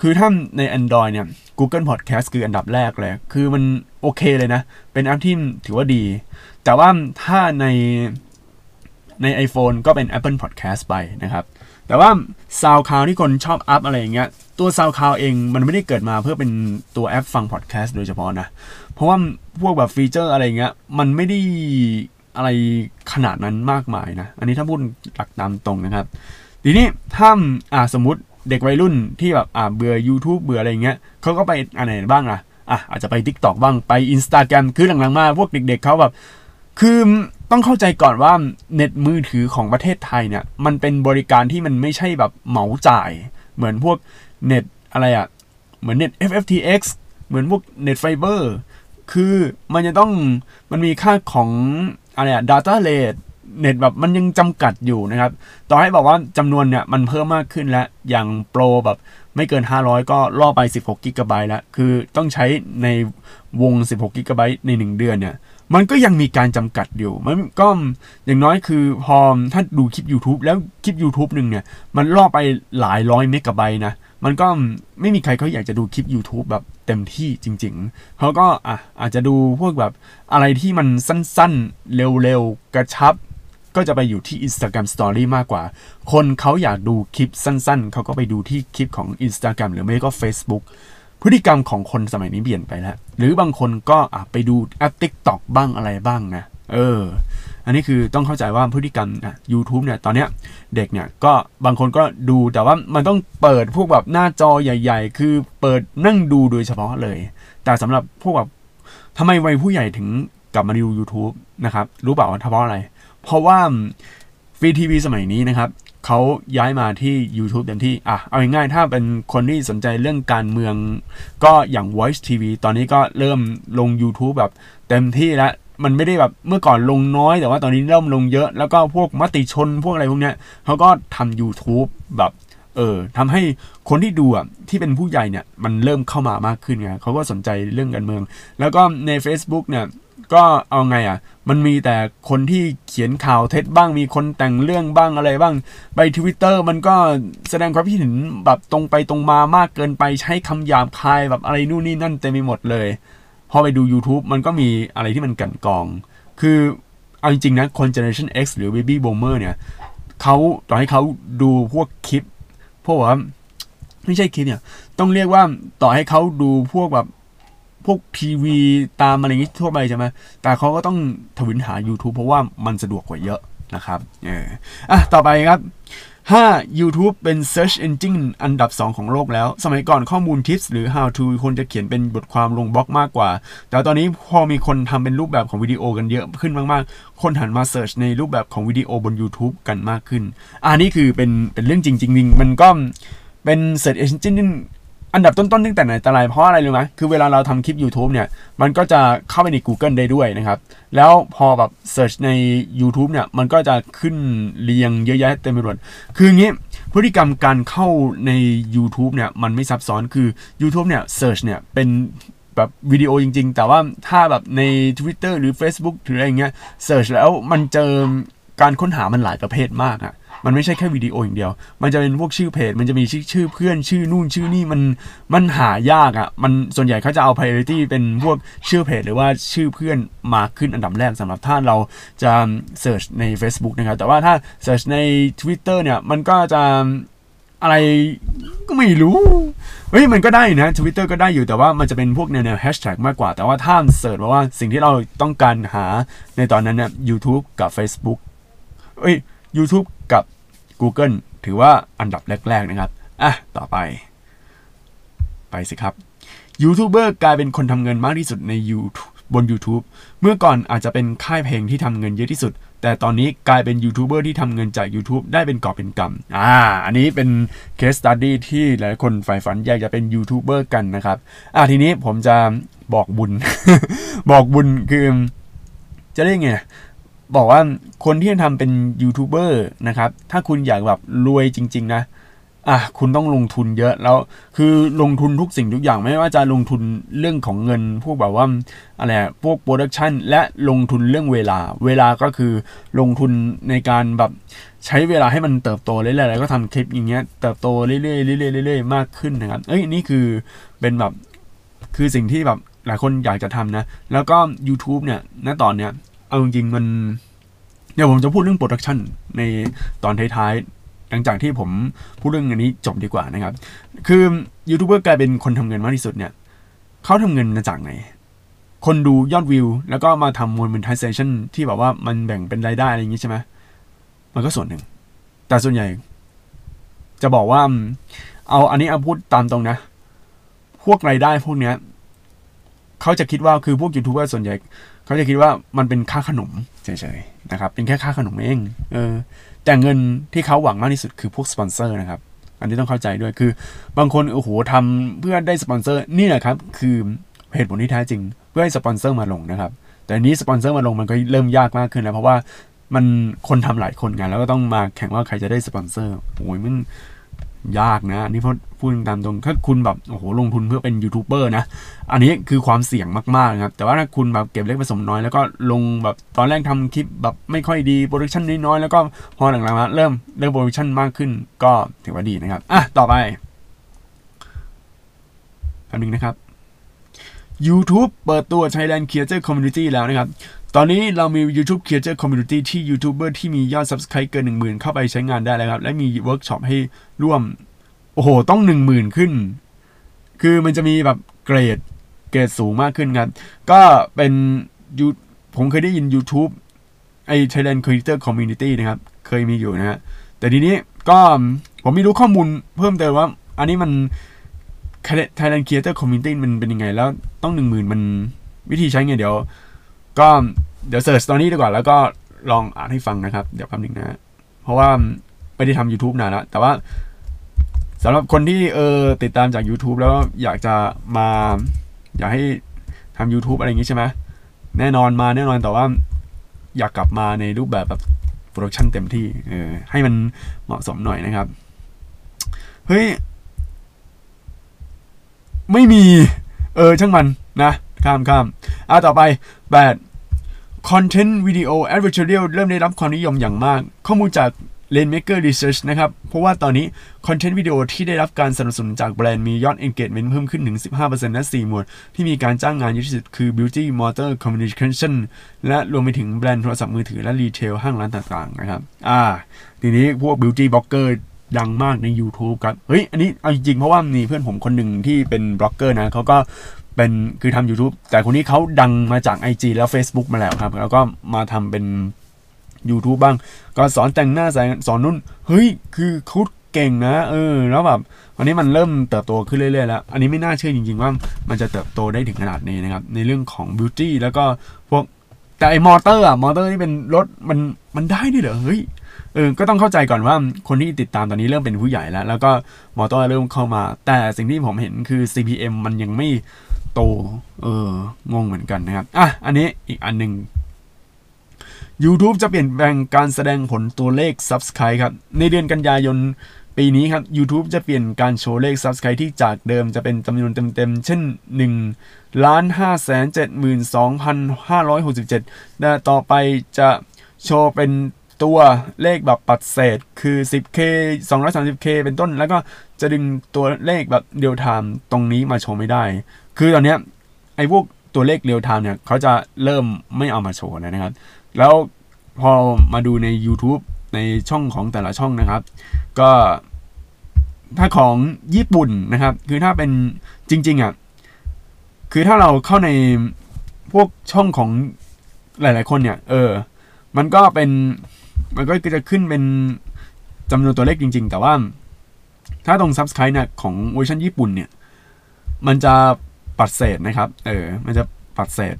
คือถ้าใน Android เนี่ย Google Podcast คืออันดับแรกเลย คือมันโอเคเลยนะ เป็นแอปที่ถือว่าดี แต่ว่าถ้าในใน iPhone ก็เป็น Apple Podcast ไปนะครับ แต่ว่า SoundCloud ที่คนชอบอัพอะไรอย่างเงี้ยตัว SoundCloud เองมันไม่ได้เกิดมาเพื่อเป็นตัวแอปฟังพอดแคสต์โดยเฉพาะนะ เพราะว่าพวกแบบฟีเจอร์อะไรเงี้ยมันไม่ได้อะไรขนาดนั้นมากมายนะ อันนี้ถ้าพูดหลักตามตรงนะครับ ทีนี้ถ้าอ่าสมมติเด็กวัยรุ่นที่แบบอ่าเบื่อ YouTube เบื่ออะไรเงี้ยเขาก็ไปอะไรบ้างอะอะอาจจะไป TikTok บ้างไป Instagram คือหลังๆมาพวกเด็กๆเขาแบบ คือต้องเข้าใจก่อนว่าเน็ตมือถือของประเทศไทยเนี่ย มันเป็นบริการที่มันไม่ใช่แบบเหมาจ่าย เหมือนพวกเน็ตอะไรอะเหมือนเน็ต FFTX เหมือนพวกเน็ตไฟเบอร์คือมันจะต้องมันมีค่าของอะไรอะ data rate เน็ตแบบมันยังจำกัดอยู่นะครับ ต่อให้บอกว่าจำนวนเนี่ยมันเพิ่มมากขึ้นแล้ว อย่างโปรแบบไม่เกิน 500 ก็ล่อไป 16กิกะไบต์แล้ว คือต้องใช้ในวง 16กิกะไบต์ใน 1 เดือนเนี่ย มันก็ยังมีการจำกัดอยู่ มันก็อย่างน้อยคือพอถ้าดูคลิป YouTube แล้วคลิป YouTube หนึ่งเนี่ย มันล่อไปหลายร้อยเมกะไบต์นะ มันก็ไม่มีใครเขาอยากจะดูคลิป YouTube แบบเต็มที่จริงๆ เขาก็อะอาจจะดูพวกแบบอะไรที่มันสั้นๆ เร็วๆ กระชับ ก็จะไปอยู่ที่ Instagram Story มากกว่า คนเขาอยากดูคลิปสั้นๆ เขาก็ไปดูที่คลิปของ Instagram หรือไม่ก็ Facebook พฤติกรรมของคนสมัยนี้เปลี่ยนไปแล้ว หรือบางคนก็อะไปดูแอป TikTok บ้างอะไรบ้างนะ เออ อันนี้คือต้องเข้าใจว่าพฤติกรรมอะ YouTube เนี่ย ตอนเนี้ยเด็กเนี่ยก็บางคนก็ดูแต่ว่ามันต้องเปิดพวกแบบหน้าจอใหญ่ ๆ คือเปิดนั่งดูโดยเฉพาะเลย แต่สำหรับพวกแบบทำไมวัยผู้ใหญ่ถึงกลับมาดู YouTube นะครับ รู้เปล่าว่าเพราะอะไร เพราะว่าฟรีทีวีสมัยนี้นะครับ เขาย้ายมาที่ YouTube เต็มที่ อะ เอาง่ายๆ ถ้าเป็นคนที่สนใจเรื่องการเมือง ก็อย่าง Voice TV ตอนนี้ก็เริ่มลง YouTube แบบเต็มที่แล้ว มันไม่ได้แบบเมื่อก่อนลงน้อย แต่ว่าตอนนี้เริ่มลงเยอะ แล้วก็พวกมติชนพวกอะไรพวกเนี้ยเขาก็ทำ YouTube แบบเออทำให้คนที่ดูอะที่เป็นผู้ใหญ่เนี่ย มันเริ่มเข้ามามากขึ้นไงเขาก็สนใจเรื่องการเมือง แล้วก็ใน Facebook เนี่ย ก็เอาไงอะ มันมีแต่คนที่เขียนข่าวเท็จบ้างมีคนแต่งเรื่องบ้างอะไรบ้าง ไปทวิตเตอร์มันก็แสดงความคิดเห็นแบบตรงไปตรงมามากเกินไปใช้คำหยาบคายแบบอะไรนู่นนี่นั่นเต็มไปหมดเลย พอไปดู YouTube มันก็มีอะไรที่มันกันกอง คือเอาจริงๆนะคน Generation X หรือ Baby Boomer เนี่ยเขาต่อให้เขาดูพวกคลิป พวกว่าไม่ใช่คลิปเนี่ย ต้องเรียกว่าต่อให้เขาดูพวกแบบ พวกทีวีตามอะไรอย่างนี้ทั่วไปใช่ไหมแต่เขาก็ต้องทวินหา YouTube เพราะว่ามันสะดวกกว่าเยอะนะครับเอออะต่อไปครับ 5. YouTube เป็น Search Engine อันดับ 2 ของโลกแล้ว สมัยก่อนข้อมูลทิปส์หรือ How to คนจะเขียนเป็นบทความลงบล็อกมากกว่า แต่ตอนนี้พอมีคนทำเป็นรูปแบบของวิดีโอกันเยอะขึ้นมาก ๆ คนหันมาเ e ิร์ชในรูปแบบของวิดีโอบน YouTube กันมากขึ้น อันนี้คือเป็นเป็นเรื่องจริงจริงมันก็เป็น Search Engine อันดับต้นๆตั้งแต่ไหนแต่ไรเพราะอะไรรู้ไหมคือเวลาเราทำคลิป YouTube เนี่ย มันก็จะเข้าไปใน Google ได้ด้วยนะครับ แล้วพอแบบ search ใน YouTube เนี่ย มันก็จะขึ้นเรียงเยอะแยะเต็มไปหมดคืออย่างนี้พฤติกรรมการเข้าใน YouTube เนี่ย มันไม่ซับซ้อนคือ YouTube เนี่ย search เนี่ยเป็นแบบวิดีโอจริง ๆ แต่ว่าถ้าแบบใน Twitter หรือ Facebook หรืออะไรเงี้ย search แล้วมันเจอการค้นหามันหลายประเภทมากอะ มันไม่ใช่แค่วิดีโออย่างเดียว มันจะเป็นพวกชื่อเพจ มันจะมีชื่อชื่อเพื่อนชื่อนู่นชื่อนี่มันมันหายากอะ่ะ มันส่วนใหญ่เขาจะเอา priority เป็นพวกชื่อเพจ หรือว่าชื่อเพื่อนมาขึ้นอันดับแรกสำหรับถ้าเราจะ search ใน Facebook นะครับ แต่ว่าถ้า search ใน Twitter เนี่ยมันก็จะอะไรก็ไม่รู้ เฮ้ยมันก็ได้นะ Twitter ก็ได้อยู่แต่ว่ามันจะเป็นพวกแนวแนวแฮชแท็กมากกว่า แต่ว่าถ้าเสิร์ชว่าสิ่งที่เราต้องการหาในตอนนั้นเนี่ย YouTube กับ Facebook เอ้ย YouTube กับ Google ถือว่าอันดับแรก ๆ นะครับ อะ ต่อไป ไปสิครับยูทูบเบอร์กลายเป็นคนทำเงินมากที่สุดใน YouTube บน YouTube เมื่อก่อนอาจจะเป็นค่ายเพลงที่ทำเงินเยอะที่สุด แต่ตอนนี้กลายเป็นยูทูบเบอร์ที่ทำเงินจาก YouTube ได้เป็นกอบเป็นกำอ่า อันนี้เป็น case study ที่หลายคนใฝ่ฝันอยากจะเป็นยูทูบเบอร์กันนะครับ อ่าทีนี้ผมจะบอกบุญ บอกบุญคือจะได้ไง บอกว่าคนที่จะทำเป็นยูทูบเบอร์นะครับ ถ้าคุณอยากแบบรวยจริง ๆ นะอะคุณต้องลงทุนเยอะแล้วคือลงทุนทุกสิ่งทุกอย่างไม่ว่าจะลงทุนเรื่องของเงิน พวกแบบว่าอะไรพวกโปรดักชันและลงทุนเรื่องเวลา เวลาก็คือลงทุนในการแบบใช้เวลาให้มันเติบโตเรื่อยๆแล้วก็ทำคลิปอย่างเงี้ยเติบโตเรื่อยๆเรื่อยๆเรื่อยๆมากขึ้นนะครับเอ้ยนี่คือเป็นแบบคือสิ่งที่แบบหลายคนอยากจะทำนะ แล้วก็ YouTube เนี่ยณตอนเนี้ย เอาจริงๆมันเดี๋ยวผมจะพูดเรื่องโปรดักชันในตอนท้ายๆหลังจากที่ผมพูดเรื่องอันนี้จบดีกว่านะครับ คือยูทูบเบอร์กลายเป็นคนทำเงินมากที่สุดเนี่ยเขาทำเงินมาจากไหน คนดูยอดวิว แล้วก็มาทำ monetization ที่แบบว่ามันแบ่งเป็นรายได้อะไรอย่างนี้ใช่ไหมมันก็ส่วนหนึ่ง แต่ส่วนใหญ่ จะบอกว่า เอาอันนี้เอาพูดตามตรงนะ พวกรายได้พวกเนี้ยเขาจะคิดว่าคือพวกยูทูบเบอร์ส่วนใหญ่ เขาจะคิดว่ามันเป็นค่าขนมเฉยๆนะครับ เป็นแค่ค่าขนมเองเออแต่เงินที่เขาหวังมากที่สุดคือพวกสปอนเซอร์นะครับ อันนี้ต้องเข้าใจด้วยคือบางคนโอ้โหทำเพื่อได้สปอนเซอร์นี่แหละครับ คือเหตุผลที่แท้จริง เพื่อให้สปอนเซอร์มาลงนะครับ แต่นี้สปอนเซอร์มาลงมันก็เริ่มยากมากขึ้นแล้วเพราะว่ามันคนทำหลายคนไงแล้วก็ต้องมาแข่งว่าใครจะได้สปอนเซอร์โอ้ยมัน ยากนะนี่เพราะพูดตามตรงถ้าคุณแบบโอ้โหลงทุนเพื่อเป็นยูทูบเบอร์นะ อันนี้คือความเสี่ยงมากๆครับแต่ว่าถ้าคุณแบบเก็บเล็กผสมน้อยแล้วก็ลงแบบตอนแรกทำคลิปแบบไม่ค่อยดีโปรดักชันน้อยๆแล้วก็พอหลังๆมาเริ่มเริ่มโปรดักชันมากขึ้น ก็ถือว่าดีนะครับอะต่อไปอันนึงนะครับ YouTube เปิดตัว Thailand Creator Community แล้วนะครับ ตอนนี้เรามี YouTube Creator Community ที่ยูทูบเบอร์ที่มียอด Subscribe เกิน 10,000 เข้าไปใช้งานได้แล้วครับ และมีเวิร์กช็อปให้ร่วม โอ้โห ต้อง 10,000 ขึ้น คือมันจะมีแบบเกรดเกรดสูงมากขึ้นครับ ก็เป็นยูผมเคยได้ยิน YouTube ไอ้ Thailand Creator Community นะครับ เคยมีอยู่นะฮะ แต่ทีนี้ก็ผมไม่รู้ข้อมูลเพิ่มเติมว่า อันนี้มัน Thailand Creator Community มันเป็นยังไง แล้วต้อง 10,000 มันวิธีใช้ไงเดี๋ยว ก็เดี๋ยวเสิร์ชตอนนี้ดีกว่า แล้วก็ลองอ่านให้ฟังนะครับ เดี๋ยวแป๊บนึงนะ เพราะว่าไม่ได้ทำ YouTube นานแล้ว แต่ว่าสำหรับคนที่เออติดตามจาก YouTube แล้วอยากจะมา อยากให้ทำ YouTube อะไรอย่างนี้ใช่ไหมแน่นอนมาแน่นอนแต่ว่าอยากกลับมาในรูปแบบแบบโปรดักชันเต็มที่เออให้มันเหมาะสมหน่อยนะครับ เฮ้ย ไม่มี เออ ช่างมันนะ ข้ามข้ามอะต่อไปแปด คอนเทนต์วิดีโอ advertorial เริ่มได้รับความนิยมอย่างมาก ข้อมูลจาก Rainmaker Research นะครับ เพราะว่าตอนนี้คอนเทนต์วิดีโอที่ได้รับการสนับสนุนจากแบรนด์มียอด engagement เพิ่มขึ้นถึง 15%และ 4 หมวด ที่มีการจ้างงานเยอะที่สุดคือ beauty motor communication และรวมไปถึงแบรนด์โทรศัพท์มือถือและ retail ห้างร้านต่างๆ นะครับ อ่า ทีนี้พวก beauty blogger ดังมากใน YouTube ครับ เฮ้ย อันนี้เอาจริงๆ เพราะว่ามีเพื่อนผมคนหนึ่งที่เป็นบล็อกเกอร์นะเขาก็ เป็นคือทำ YouTube แต่คนนี้เขาดังมาจาก IG แล้ว Facebook มาแล้วครับ แล้วก็มาทำเป็น YouTube บ้าง ก็สอนแต่งหน้าสอนนู่น เฮ้ย คือเขาเก่งนะ เออ แล้วแบบวันนี้มันเริ่มเติบโตขึ้นเรื่อยๆแล้ว อันนี้ไม่น่าเชื่อจริงๆว่ามันจะเติบโตได้ถึงขนาดนี้นะครับ ในเรื่องของ beauty แล้วก็พวกแต่ไอมอเตอร์อะมอเตอร์ที่เป็นรถมันมันได้ด้วยเหรอ เฮ้ย เออ ก็ต้องเข้าใจก่อนว่าคนที่ติดตามตอนนี้เริ่มเป็นผู้ใหญ่แล้ว แล้วก็มอเตอร์เริ่มเข้ามา แต่สิ่งที่ผมเห็นคือ CPM มันยังไม่ โต เอองงเหมือนกันนะครับ อะ อันนี้อีกอันหนึ่ง YouTube จะเปลี่ยนแปลงการแสดงผลตัวเลข Subscribe ครับ ในเดือนกันยายนปีนี้ครับ YouTube จะเปลี่ยนการโชว์เลข Subscribe ที่จากเดิมจะเป็นจำนวนเต็มๆ เช่น1ล้าน5แสน72,567แต่ต่อไปจะโชว์เป็นตัวเลขแบบปัดเศษคือ 10k 230k เป็นต้น แล้วก็จะดึงตัวเลขแบบเรียลไทม์ตรงนี้มาโชว์ไม่ได้ คือตอนนี้ไอ้พวกตัวเลขเรียลไทม์เนี่ยเขาจะเริ่มไม่เอามาโชว์แล้วนะครับ แล้วพอมาดูใน YouTube ในช่องของแต่ละช่องนะครับ ก็ถ้าของญี่ปุ่นนะครับ คือถ้าเป็นจริงๆอะคือถ้าเราเข้าในพวกช่องของหลาย ๆ คนเนี่ย เออ มันก็เป็นมันก็จะขึ้นเป็นจำนวนตัวเลขจริง ๆ แต่ว่า ถ้าตรง Subscribe เนี่ยของเวอร์ชันญี่ปุ่นเนี่ย มันจะ ปัดเศษนะครับ เออ มันจะปัดเศษ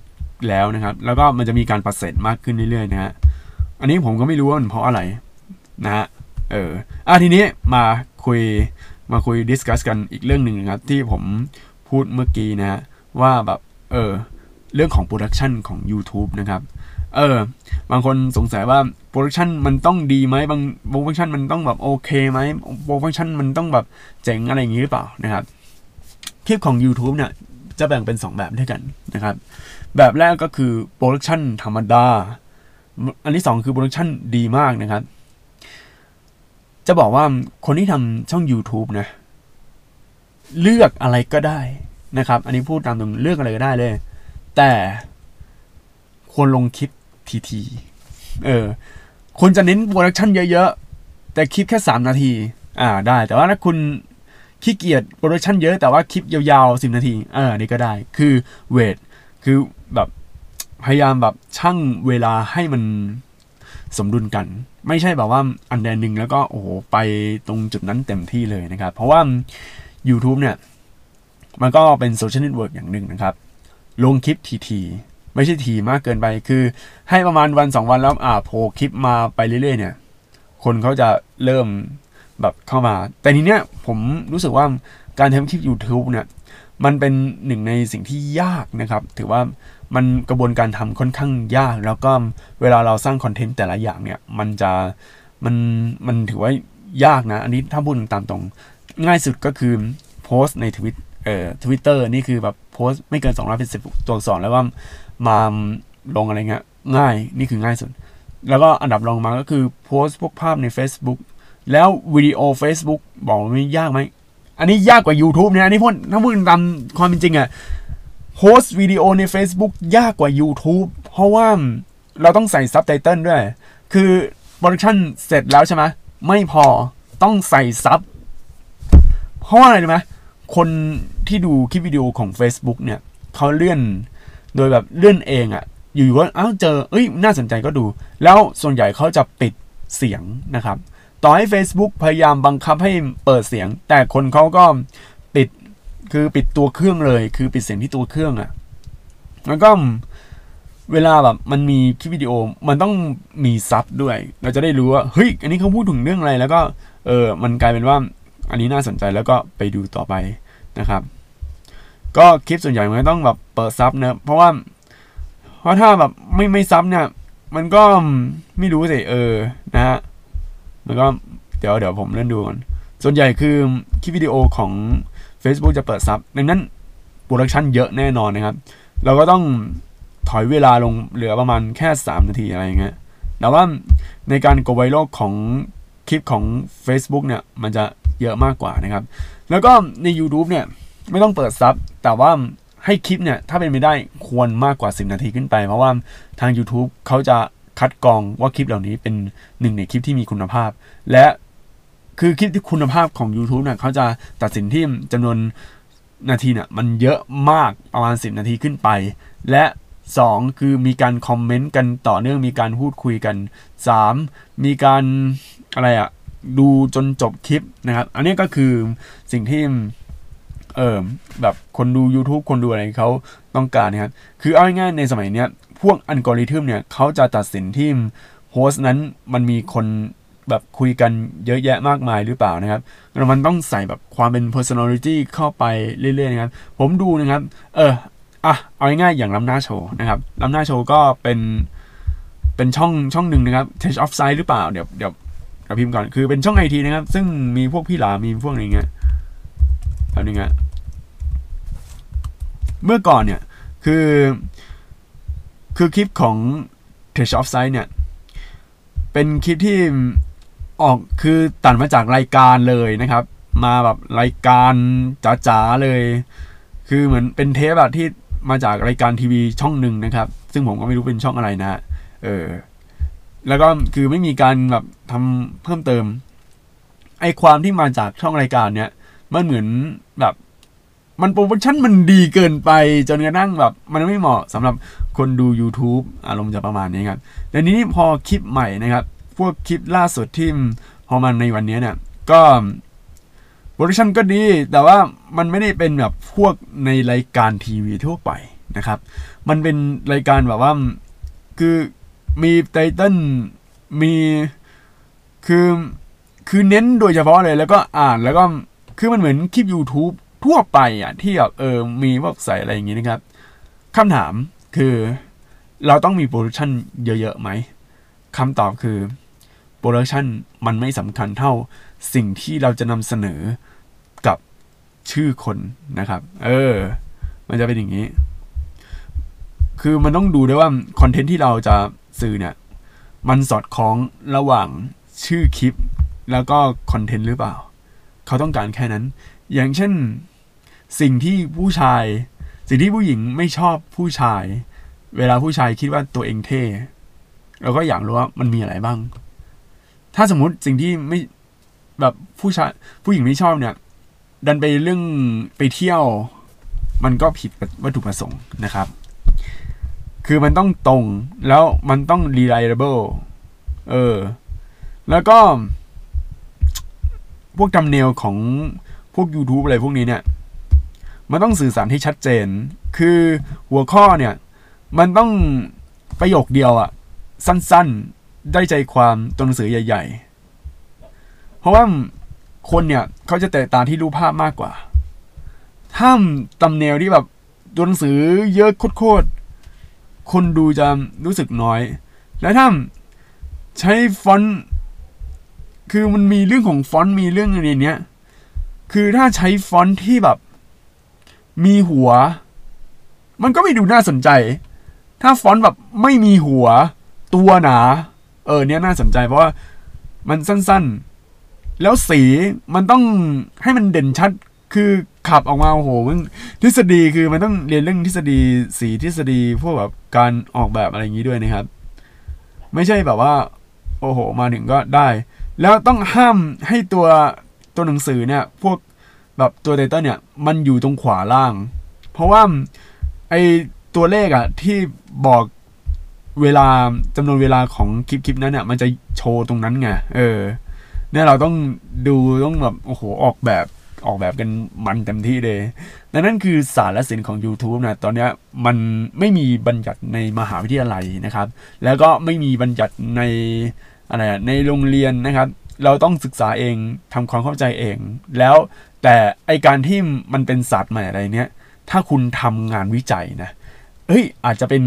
แล้วนะครับ แล้วก็มันจะมีการเปอร์เซ็นต์มากขึ้นเรื่อยๆนะฮะ อันนี้ผมก็ไม่รู้ว่ามันเพราะอะไรนะฮะ เออ อะทีนี้มาคุยมาคุย discuss กันอีกเรื่องหนึ่งนะครับ ที่ผมพูดเมื่อกี้นะฮะว่าแบบเออเรื่องของโปรดักชันของ YouTube นะครับ เออ บางคนสงสัยว่าโปรดักชันมันต้องดีไหมบางโปรดักชันมันต้องแบบโอเคไหมโปรดักชันมันต้องแบบเจ๋งอะไรอย่างนี้หรือเปล่านะครับ คลิปของ YouTube เนี่ย จะแบ่งเป็น 2 แบบด้วยกันนะครับ แบบแรกก็คือโปรดักชันธรรมดา อันที่ 2 คือโปรดักชันดีมากนะครับ จะบอกว่าคนที่ทำช่อง YouTube นะ เลือกอะไรก็ได้นะครับ อันนี้พูดตามตรงเลือกอะไรก็ได้เลย แต่ควรลงคลิปถี่ๆเออคุณจะเน้นโปรดักชันเยอะๆ แต่คลิปแค่ 3 นาที อ่าได้ แต่ว่าถ้าคุณ ขี้เกียจโปรดักชันเยอะแต่ว่าคลิปยาวๆ 10 นาทีเออนี่ก็ได้คือ weight คือแบบพยายามแบบชั่งเวลาให้มันสมดุลกัน ไม่ใช่แบบว่าอันใดหนึ่งแล้วก็โอ้โหไปตรงจุดนั้นเต็มที่เลยนะครับ เพราะว่า YouTube เนี่ย มันก็เป็นโซเชียลเน็ตเวิร์กอย่างหนึ่งนะครับ ลงคลิปถี่ๆไม่ใช่ถี่มากเกินไปคือ ให้ประมาณวันสองวันแล้วอ่าโผล่คลิปมาไปเรื่อยๆเนี่ย คนเขาจะเริ่ม แบบเข้ามา แต่ทีเนี้ยผมรู้สึกว่าการทำคลิป YouTube เนี่ยมันเป็นหนึ่งในสิ่งที่ยากนะครับ ถือว่ามันกระบวนการทำค่อนข้างยาก แล้วก็เวลาเราสร้างคอนเทนต์แต่ละอย่างเนี่ยมันจะมันมันถือว่ายากนะ อันนี้ถ้าพูดตามตรง ง่ายสุดก็คือโพสต์ในทวิตเอ่อทวิตเตอร์นี่คือแบบโพสต์ไม่เกิน2 5 0ตัวอักษรแล้วว่ามาลงอะไรเงี้ยง่ายนี่คือง่ายสุด แล้วก็อันดับรองมาก็คือโพสต์พวกภาพใน Facebook แล้ววิดีโอ Facebook บอกว่ายากไหม อันนี้ยากกว่า YouTube เนี่ยอันนี้พูดถ้าพูดตามความเป็นจริงอะโพสต์วิดีโอใน Facebook ยากกว่า YouTube เพราะว่าเราต้องใส่ซับไตเติลด้วย คือโปรดักชันเสร็จแล้วใช่ไหมไม่พอต้องใส่ซับ เพราะว่าอะไรรู้ไหมคนที่ดูคลิปวิดีโอของ Facebook เนี่ยเขาเลื่อนโดยแบบเลื่อนเองอะอยู่ๆก็อ้าวเจอเอ้ยน่าสนใจก็ดู แล้วส่วนใหญ่เขาจะปิดเสียงนะครับ ต่อให้ Facebook พยายามบังคับให้เปิดเสียง แต่คนเขาก็ปิดคือปิดตัวเครื่องเลย คือปิดเสียงที่ตัวเครื่องอะแล้วก็เวลาแบบมันมีคลิปวิดีโอมันต้องมีซับด้วย เราจะได้รู้ว่าเฮ้ยอันนี้เขาพูดถึงเรื่องอะไร แล้วก็เออมันกลายเป็นว่าอันนี้น่าสนใจแล้วก็ไปดูต่อไปนะครับ ก็คลิปส่วนใหญ่มันต้องแบบเปิดซับเนะเพราะว่าเพราะถ้าแบบไม่ไม่ซับเนี่ย มันก็ไม่รู้สิเออนะฮะ มันก็เดี๋ยวเดี๋ยวผมเลื่อนดูก่อน ส่วนใหญ่คือคลิปวิดีโอของ Facebook จะเปิดซับดังนั้นโปรดักชันเยอะแน่นอนนะครับ เราก็ต้องถอยเวลาลงเหลือประมาณแค่ 3 นาทีอะไรอย่างเงี้ยแต่ว่าในการ go viral ของคลิปของ Facebook เนี่ย มันจะเยอะมากกว่านะครับ แล้วก็ใน YouTube เนี่ย ไม่ต้องเปิดซับแต่ว่าให้คลิปเนี่ย ถ้าเป็นไปได้ควรมากกว่า 10 นาทีขึ้นไป เพราะว่าทาง YouTube เขาจะ คัดกรองว่าคลิปเหล่านี้เป็นหนึ่งในคลิปที่มีคุณภาพ และคือคลิปที่คุณภาพของ YouTube เนี่ยเขาจะตัดสินที่จำนวนนาทีเนี่ยมันเยอะมากประมาณ 10 นาทีขึ้นไป และ 2 คือมีการคอมเมนต์กันต่อเนื่องมีการพูดคุยกัน 3 มีการอะไรอะดูจนจบคลิปนะครับ อันนี้ก็คือสิ่งที่เออแบบคนดู YouTube คนดูอะไรเขาต้องการนะครับ คือเอาง่ายๆในสมัยเนี้ย พวกอัลกอริทึมเนี่ยเขาจะตัดสินที่โฮสต์นั้นมันมีคนแบบคุยกันเยอะแยะมากมายหรือเปล่านะครับแล้วมันต้องใส่แบบความเป็น personality เข้าไปเรื่อยๆนะครับ ผมดูนะครับ เอออะเอาง่ายๆอย่างล้ำหน้าโชว์นะครับล้ำหน้าโชว์ก็เป็นเป็นช่องช่องหนึ่งนะครับ Touch of Sight หรือเปล่าเดี๋ยวเดี๋ยวเราพิมพ์ก่อนคือเป็นช่องไอทีนะครับ ซึ่งมีพวกพี่หลามีพวกอะไรเงี้ยแบบนี้ไงเมื่อก่อนเนี่ยคือ คือคลิปของ Touch of Sight เนี่ย เป็นคลิปที่ออกคือตัดมาจากรายการเลยนะครับ มาแบบรายการจ๋าๆเลย คือเหมือนเป็นเทปแบบที่มาจากรายการทีวีช่องหนึ่งนะครับ ซึ่งผมก็ไม่รู้เป็นช่องอะไรนะเออแล้วก็คือไม่มีการแบบทำเพิ่มเติม ไอความที่มาจากช่องรายการเนี้ยมันเหมือนแบบ มันโปรโมชั่นมันดีเกินไป จนกระทั่งแบบ มันไม่เหมาะสำหรับ คนดู YouTube อารมณ์จะประมาณนี้ครับแต่นี้พอคลิปใหม่นะครับ พวกคลิปล่าสุดที่พอมันในวันนี้เนี่ย ก็โปรดักชันก็ดี แต่ว่ามันไม่ได้เป็นแบบพวกในรายการทีวีทั่วไปนะครับ มันเป็นรายการแบบว่า คือมีไตเติ้ลมี คือ คือเน้นโดยเฉพาะเลย แล้วก็อ่าแล้วก็ คือมันเหมือนคลิป YouTube ทั่วไปอะที่แบบเออ มีพวกใส่อะไรอย่างงี้นะครับคำถาม คือเราต้องมีโปรดักชันเยอะๆไหมคำตอบคือโปรดักชันมันไม่สำคัญเท่าสิ่งที่เราจะนำเสนอกับชื่อคนนะครับ เออ มันจะเป็นอย่างนี้ คือมันต้องดูด้วยว่าคอนเทนต์ที่เราจะสื่อเนี่ย มันสอดคล้องระหว่างชื่อคลิป แล้วก็คอนเทนต์หรือเปล่า เขาต้องการแค่นั้น อย่างเช่น สิ่งที่ผู้ชาย สิ่งที่ผู้หญิงไม่ชอบผู้ชาย เวลาผู้ชายคิดว่าตัวเองเท่เราก็อยากรู้ว่ามันมีอะไรบ้าง ถ้าสมมติสิ่งที่ไม่แบบผู้ชายผู้หญิงไม่ชอบเนี่ย ดันไปเรื่องไปเที่ยว มันก็ผิดวัตถุประสงค์นะครับ คือมันต้องตรงแล้วมันต้อง reliable เออ แล้วก็ พวกจำเนลของพวก YouTube อะไรพวกนี้เนี่ย มันต้องสื่อสารให้ชัดเจน คือหัวข้อเนี่ย มันต้องประโยคเดียวอะสั้นๆ ได้ใจความตัวหนังสือใหญ่ ๆ เพราะว่าคนเนี่ยเขาจะแต่ตาที่รูปภาพมากกว่า ถ้าตำเนลที่แบบตัวหนังสือเยอะโคตรๆ คนดูจะรู้สึกน้อย และถ้าใช้ฟอนต์คือมันมีเรื่องของฟอนต์มีเรื่องอะไรเนี้ย คือถ้าใช้ฟอนต์ที่แบบ มีหัว มันก็ไม่ดูน่าสนใจ ถ้าฟอนต์แบบไม่มีหัวตัวหนา เออ เนี้ยน่าสนใจเพราะว่ามันสั้นๆ แล้วสีมันต้องให้มันเด่นชัดคือขับออกมาโอ้โหมันทฤษฎีคือมันต้องเรียนเรื่องทฤษฎีสีทฤษฎีพวกแบบการออกแบบอะไรอย่างนี้ด้วยนะครับ ไม่ใช่แบบว่า โอ้โห มาถึงก็ได้ แล้วต้องห้ามให้ตัวตัวหนังสือเนี่ย พวกแบบตัวไตเติ้ลเนี่ย มันอยู่ตรงขวาล่าง เพราะว่าไอ ตัวเลขอะที่บอกเวลาจำนวนเวลาของคลิปคลิปนั้นเนี่ยมันจะโชว์ตรงนั้นไงเออ เนี่ยเราต้องดูต้องแบบโอ้โหออกแบบออกแบบกันมันเต็มที่เลยดังนั้นคือสารและศิลป์ของ YouTube นะตอนนี้มันไม่มีบัญญัติในมหาวิทยาลัยนะครับ แล้วก็ไม่มีบัญญัติในอะไรในโรงเรียนนะครับ เราต้องศึกษาเองทำความเข้าใจเอง แล้วแต่ไอการที่มันเป็นศาสตร์ใหม่อะไรเนี้ยถ้าคุณทำงานวิจัยนะ เฮ้ย อาจจะเป็น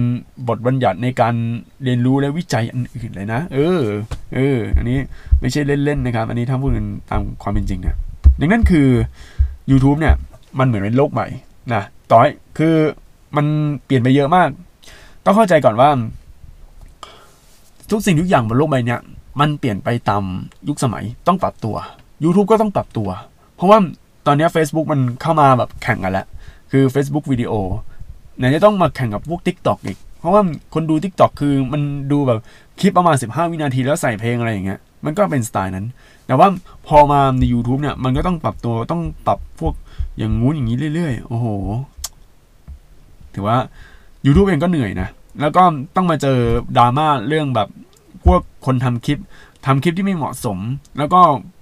บทบัญญัติในการเรียนรู้และวิจัยอันอื่นเลยนะ เออ เออ อันนี้ไม่ใช่เล่นๆนะครับ อันนี้ถ้าพูดกันตามความเป็นจริงนะดังนั้นคือ YouTube เนี่ย มันเหมือนเป็นโลกใหม่นะต่อยคือมันเปลี่ยนไปเยอะมาก ต้องเข้าใจก่อนว่า ทุกสิ่งทุกอย่างบนโลกใบนี้มันเปลี่ยนไปตามยุคสมัยต้องปรับตัว YouTube ก็ต้องปรับตัว เพราะว่าตอนนี้ Facebook มันเข้ามาแบบแข่งกันแล้ว คือ Facebook วิดีโอ ไหนจะต้องมาแข่งกับพวก TikTok อีก เพราะว่าคนดู TikTok คือมันดูแบบคลิปประมาณ 15 วินาทีแล้วใส่เพลงอะไรอย่างเงี้ยมันก็เป็นสไตล์นั้น แต่ว่าพอมาใน YouTube เนี่ย มันก็ต้องปรับตัวต้องปรับพวกอย่างงู้นอย่างนี้เรื่อยๆ โอ้โห ถือว่า YouTube เองก็เหนื่อยนะ แล้วก็ต้องมาเจอดราม่าเรื่องแบบพวกคนทำคลิปทำคลิปที่ไม่เหมาะสม แล้วก็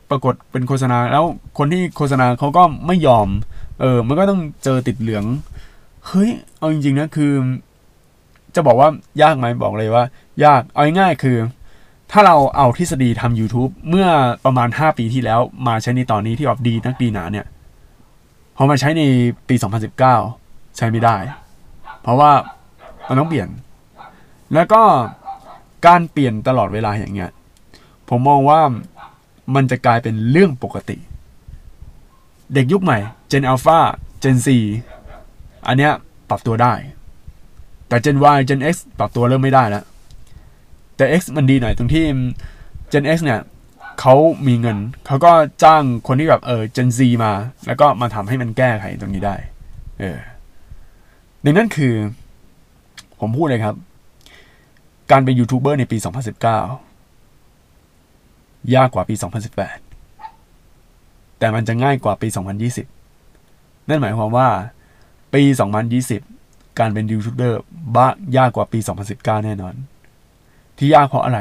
ปรากฏเป็นโฆษณา แล้วคนที่โฆษณาเขาก็ไม่ยอม เออ มันก็ต้องเจอติดเหลือง เฮ้ย เอาจริงๆนะคือ จะบอกว่ายากไหมบอกเลยว่า ยากเอาง่ายๆคือ ถ้าเราเอาทฤษฎีทำ YouTube เมื่อประมาณ 5 ปีที่แล้วมาใช้ในตอนนี้ที่แบบดีนักดีหนาเนี่ยพอมาใช้ในปี 2019 ใช้ไม่ได้ เพราะว่ามันต้องเปลี่ยน แล้วก็การเปลี่ยนตลอดเวลาอย่างเงี้ย ผมมองว่ามันจะกลายเป็นเรื่องปกติ เด็กยุคใหม่ Gen Alpha Gen Z อันเนี้ยปรับตัวได้ แต่ Gen Y Gen X ปรับตัวเริ่มไม่ได้แล้ว แต่ X มันดีหน่อยตรงที่ Gen X เนี่ยเขามีเงิน เขาก็จ้างคนที่แบบเออ Gen Z มา แล้วก็มาทำให้มันแก้ไขตรงนี้ได้ เออดังนั้นคือ ผมพูดเลยครับ การเป็นยูทูบเบอร์ในปี 2019 ยากกว่าปี 2018 แต่มันจะง่ายกว่าปี 2020 นั่นหมายความว่า ปี 2020 การเป็นยูทูบเบอร์บ้ายากกว่าปี 2019 แน่นอน ที่ยากเพราะอะไร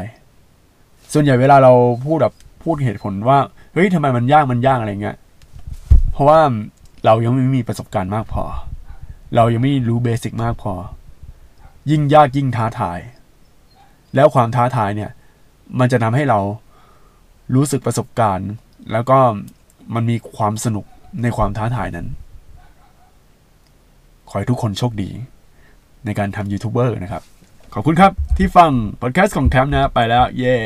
ส่วนใหญ่เวลาเราพูดแบบพูดเหตุผลว่าเฮ้ยทำไมมันยากมันยากอะไรเงี้ยเพราะว่าเรายังไม่มีประสบการณ์มากพอ เรายังไม่รู้เบสิกมากพอ ยิ่งยากยิ่งท้าทาย แล้วความท้าทายเนี่ย มันจะทำให้เรารู้สึกประสบการณ์ แล้วก็มันมีความสนุกในความท้าทายนั้น ขอให้ทุกคนโชคดี ในการทำยูทูบเบอร์นะครับ ขอบคุณครับที่ฟังพอดแคสต์ของแคมป์นะ ไปแล้ว เย้